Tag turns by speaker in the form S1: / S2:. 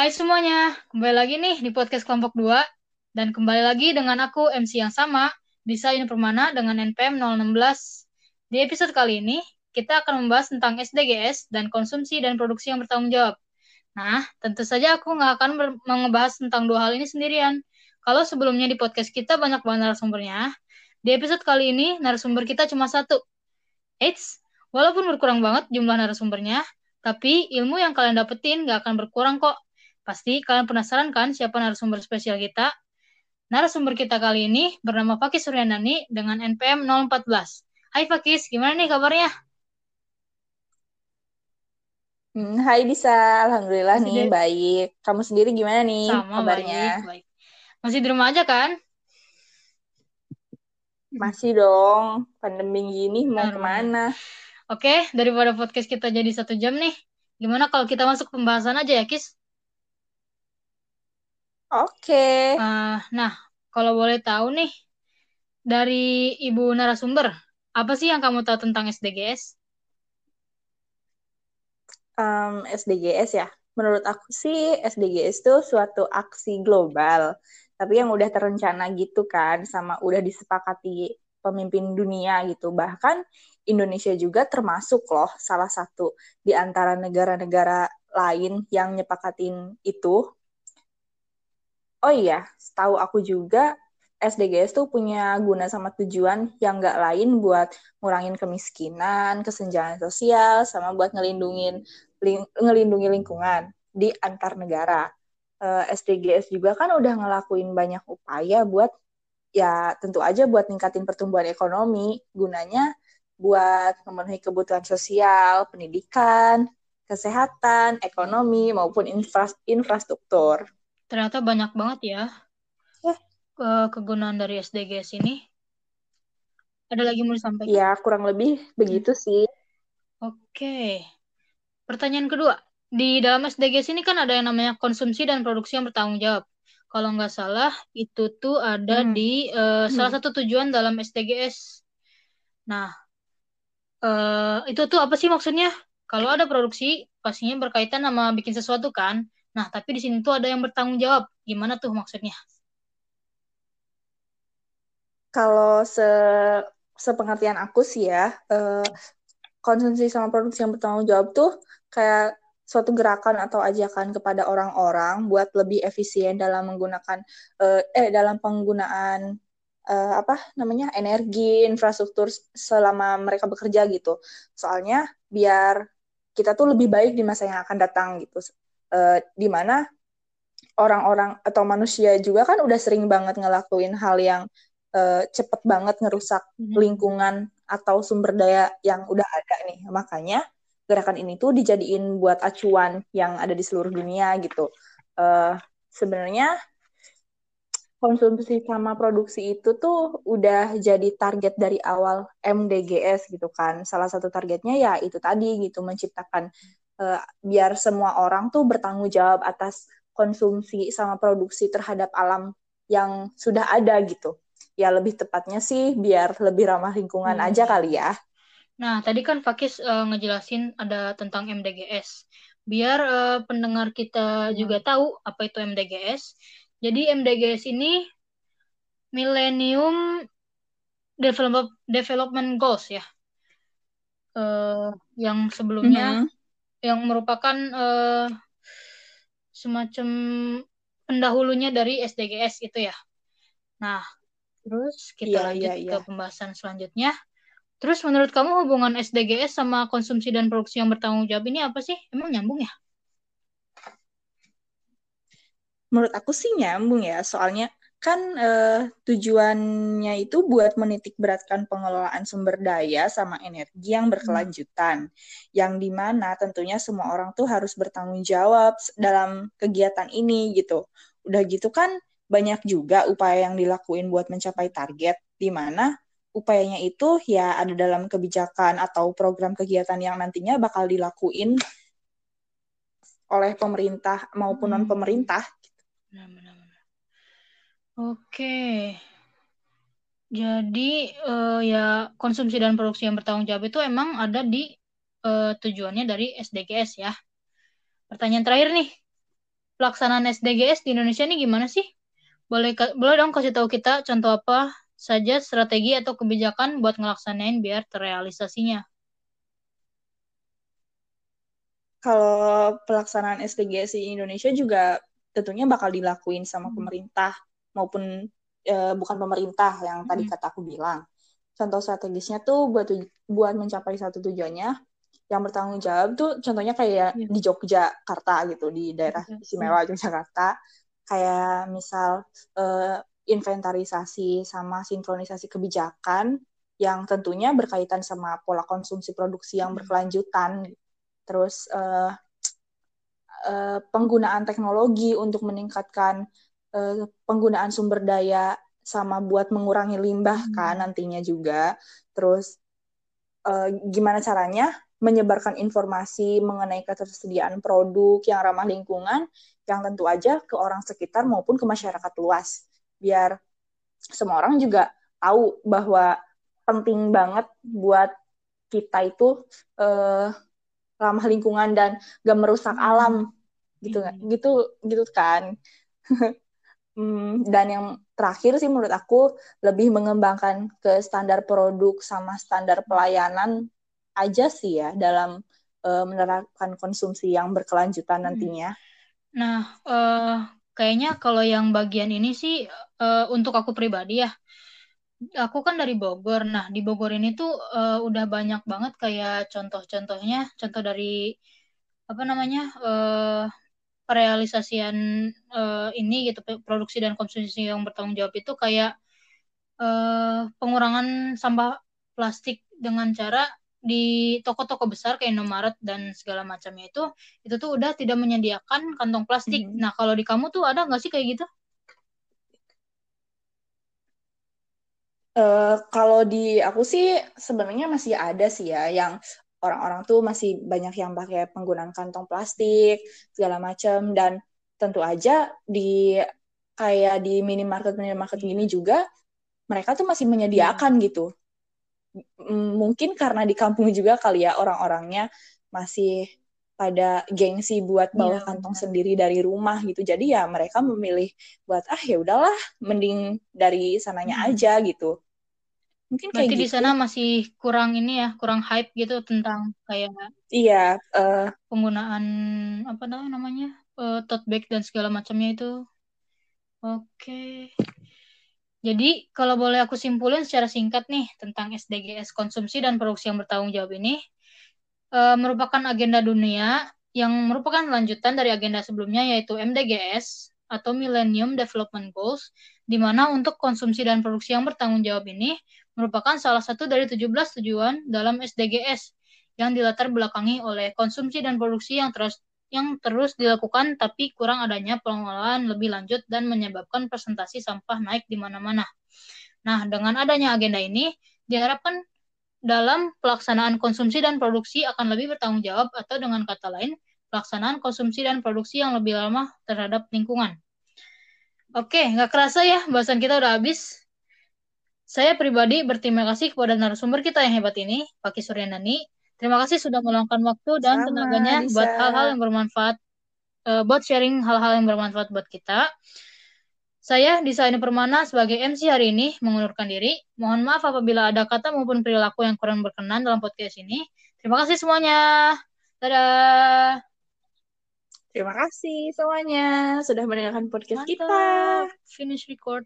S1: Hai semuanya, kembali lagi nih di podcast kelompok 2 dan kembali lagi dengan aku MC yang sama, Disa Permana dengan NPM 016. Di episode kali ini, kita akan membahas tentang SDGs dan konsumsi dan produksi yang bertanggung jawab. Nah, tentu saja aku nggak akan mengebahas tentang dua hal ini sendirian. Kalau sebelumnya di podcast kita banyak banget narasumbernya, di episode kali ini narasumber kita cuma satu. Eits, walaupun berkurang banget jumlah narasumbernya, tapi ilmu yang kalian dapetin nggak akan berkurang kok. Pasti kalian penasaran kan siapa narasumber spesial kita? Narasumber kita kali ini bernama Fakis Suryandani dengan NPM 014. Hai Fakis, gimana nih kabarnya?
S2: Hmm, hai bisa, alhamdulillah Masih nih di... baik. Kamu sendiri gimana nih
S1: Sama,
S2: kabarnya?
S1: Baik, baik. Masih di rumah aja kan?
S2: Masih dong. Pandemi gini mau ke mana?
S1: Oke, daripada podcast kita jadi satu jam nih, gimana kalau kita masuk pembahasan aja ya, Kis?
S2: Oke.
S1: Uh, nah, kalau boleh tahu nih, dari Ibu narasumber, apa sih yang kamu tahu tentang SDGs?
S2: Um, SDGs ya, menurut aku sih SDGs itu suatu aksi global, tapi yang udah terencana gitu kan, sama udah disepakati pemimpin dunia gitu. Bahkan Indonesia juga termasuk loh salah satu di antara negara-negara lain yang nyepakatin itu. Oh iya, setahu aku juga SDGs tuh punya guna sama tujuan yang nggak lain buat ngurangin kemiskinan, kesenjangan sosial, sama buat ngelindungin ling, ngelindungi lingkungan di antar negara. Uh, eh, SDGs juga kan udah ngelakuin banyak upaya buat ya tentu aja buat ningkatin pertumbuhan ekonomi, gunanya buat memenuhi kebutuhan sosial, pendidikan, kesehatan, ekonomi maupun infra infrastruktur.
S1: Ternyata banyak banget ya eh. ke kegunaan dari SDGs ini. Ada lagi mau disampaikan?
S2: Ya, kurang lebih begitu sih.
S1: Oke. Pertanyaan kedua. Di dalam SDGs ini kan ada yang namanya konsumsi dan produksi yang bertanggung jawab kalau nggak salah itu tuh ada hmm. di uh, hmm. salah satu tujuan dalam SDGs. Nah, uh, itu tuh apa sih maksudnya? Kalau ada produksi, pastinya berkaitan sama bikin sesuatu kan. Nah, tapi di sini tuh ada yang bertanggung jawab. Gimana tuh maksudnya?
S2: Kalau se sepengertian aku sih ya, uh, konsumsi sama produksi yang bertanggung jawab tuh kayak suatu gerakan atau ajakan kepada orang-orang buat lebih efisien dalam menggunakan uh, eh dalam penggunaan uh, apa namanya energi infrastruktur selama mereka bekerja gitu soalnya biar kita tuh lebih baik di masa yang akan datang gitu uh, di mana orang-orang atau manusia juga kan udah sering banget ngelakuin hal yang uh, cepet banget ngerusak hmm. lingkungan atau sumber daya yang udah ada nih makanya gerakan ini tuh dijadiin buat acuan yang ada di seluruh dunia gitu. Uh, Sebenarnya konsumsi sama produksi itu tuh udah jadi target dari awal MDGs gitu kan. Salah satu targetnya ya itu tadi gitu menciptakan uh, biar semua orang tuh bertanggung jawab atas konsumsi sama produksi terhadap alam yang sudah ada gitu. Ya lebih tepatnya sih biar lebih ramah lingkungan hmm. aja kali ya.
S1: Nah, tadi kan Fakis uh, ngejelasin ada tentang MDGs. Biar uh, pendengar kita hmm. juga tahu apa itu MDGs. Jadi MDGs ini Millennium Develop Development Goals ya. Uh, yang sebelumnya hmm. Yang merupakan uh, semacam pendahulunya dari SDGs itu ya. Nah, terus kita yeah, lanjut yeah, yeah. ke pembahasan selanjutnya Terus menurut kamu hubungan SDGs sama konsumsi dan produksi yang bertanggung jawab ini apa sih? Emang nyambung ya?
S2: Menurut aku sih nyambung ya, soalnya kan eh, tujuannya itu buat menitik beratkan pengelolaan sumber daya sama energi yang berkelanjutan, hmm. yang di mana tentunya semua orang tuh harus bertanggung jawab dalam kegiatan ini gitu. Udah gitu kan banyak juga upaya yang dilakuin buat mencapai target, di mana upayanya itu ya ada dalam kebijakan atau program kegiatan yang nantinya bakal dilakuin oleh pemerintah maupun non pemerintah.
S1: Oke, jadi uh, ya konsumsi dan produksi yang bertanggung jawab itu emang ada di uh, tujuannya dari SDGs ya. Pertanyaan terakhir nih, pelaksanaan SDGs di Indonesia ini gimana sih? Boleh boleh dong kasih tahu kita contoh apa saja strategi atau kebijakan buat ngelaksanain biar terrealisasinya?
S2: Kalau pelaksanaan SDGs di Indonesia juga tentunya bakal dilakuin sama hmm. pemerintah maupun e, bukan pemerintah yang tadi hmm. kata aku bilang. Contoh strategisnya tuh buat buat mencapai satu tujuannya yang bertanggung jawab tuh contohnya kayak yeah. di Yogyakarta gitu di daerah istimewa Yogyakarta kayak misal uh, inventarisasi sama sinkronisasi kebijakan yang tentunya berkaitan sama pola konsumsi produksi yang berkelanjutan terus uh, uh, penggunaan teknologi untuk meningkatkan uh, penggunaan sumber daya sama buat mengurangi limbah hmm. kan nantinya juga terus uh, gimana caranya menyebarkan informasi mengenai ketersediaan produk yang ramah lingkungan yang tentu aja ke orang sekitar maupun ke masyarakat luas biar semua orang juga tahu bahwa penting banget buat kita itu uh, ramah lingkungan dan gak merusak hmm. alam gitu hmm. gitu gitu kan hmm, dan yang terakhir sih menurut aku lebih mengembangkan ke standar produk sama standar pelayanan aja sih ya dalam uh, menerapkan konsumsi yang berkelanjutan hmm. nantinya.
S1: Nah, uh, kayaknya kalau yang bagian ini sih uh, untuk aku pribadi ya, aku kan dari Bogor. Nah, di Bogor ini tuh uh, udah banyak banget kayak contoh-contohnya, contoh dari apa namanya uh, perealisasian uh, ini gitu produksi dan konsumsi yang bertanggung jawab itu kayak uh, pengurangan sampah plastik dengan cara di toko-toko besar kayak Indomaret dan segala macamnya itu itu tuh udah tidak menyediakan kantong plastik. Mm -hmm. Nah kalau di kamu tuh ada nggak sih kayak gitu?
S2: Uh, kalau di aku sih sebenarnya masih ada sih ya yang orang-orang tuh masih banyak yang pakai penggunaan kantong plastik segala macam dan tentu aja di kayak di minimarket minimarket gini juga mereka tuh masih menyediakan yeah. gitu mungkin karena di kampung juga kali ya orang-orangnya masih pada gengsi buat bawa yeah, kantong sendiri dari rumah gitu. Jadi ya mereka memilih buat ah ya udahlah mending dari sananya hmm. aja gitu.
S1: Mungkin Berarti kayak di gitu. sana masih kurang ini ya, kurang hype gitu tentang kayak
S2: Iya, uh,
S1: penggunaan apa namanya? Uh, tote bag dan segala macamnya itu. Oke. Okay. Jadi, kalau boleh aku simpulin secara singkat nih tentang SDGs konsumsi dan produksi yang bertanggung jawab ini, e, merupakan agenda dunia yang merupakan lanjutan dari agenda sebelumnya yaitu MDGs atau Millennium Development Goals, di mana untuk konsumsi dan produksi yang bertanggung jawab ini merupakan salah satu dari 17 tujuan dalam SDGs yang dilatar belakangi oleh konsumsi dan produksi yang terus yang terus dilakukan tapi kurang adanya pengelolaan lebih lanjut dan menyebabkan presentasi sampah naik di mana-mana. Nah, dengan adanya agenda ini diharapkan dalam pelaksanaan konsumsi dan produksi akan lebih bertanggung jawab atau dengan kata lain pelaksanaan konsumsi dan produksi yang lebih ramah terhadap lingkungan. Oke, nggak kerasa ya bahasan kita udah habis. Saya pribadi berterima kasih kepada narasumber kita yang hebat ini, Pak Suryandani, Terima kasih sudah meluangkan waktu dan Sama, tenaganya Lisa. buat hal-hal yang bermanfaat, uh, buat sharing hal-hal yang bermanfaat buat kita. Saya Desainer Permana sebagai MC hari ini mengundurkan diri. Mohon maaf apabila ada kata maupun perilaku yang kurang berkenan dalam podcast ini. Terima kasih semuanya. Dadah.
S2: Terima kasih semuanya sudah mendengarkan podcast Mantap. kita.
S1: Finish record.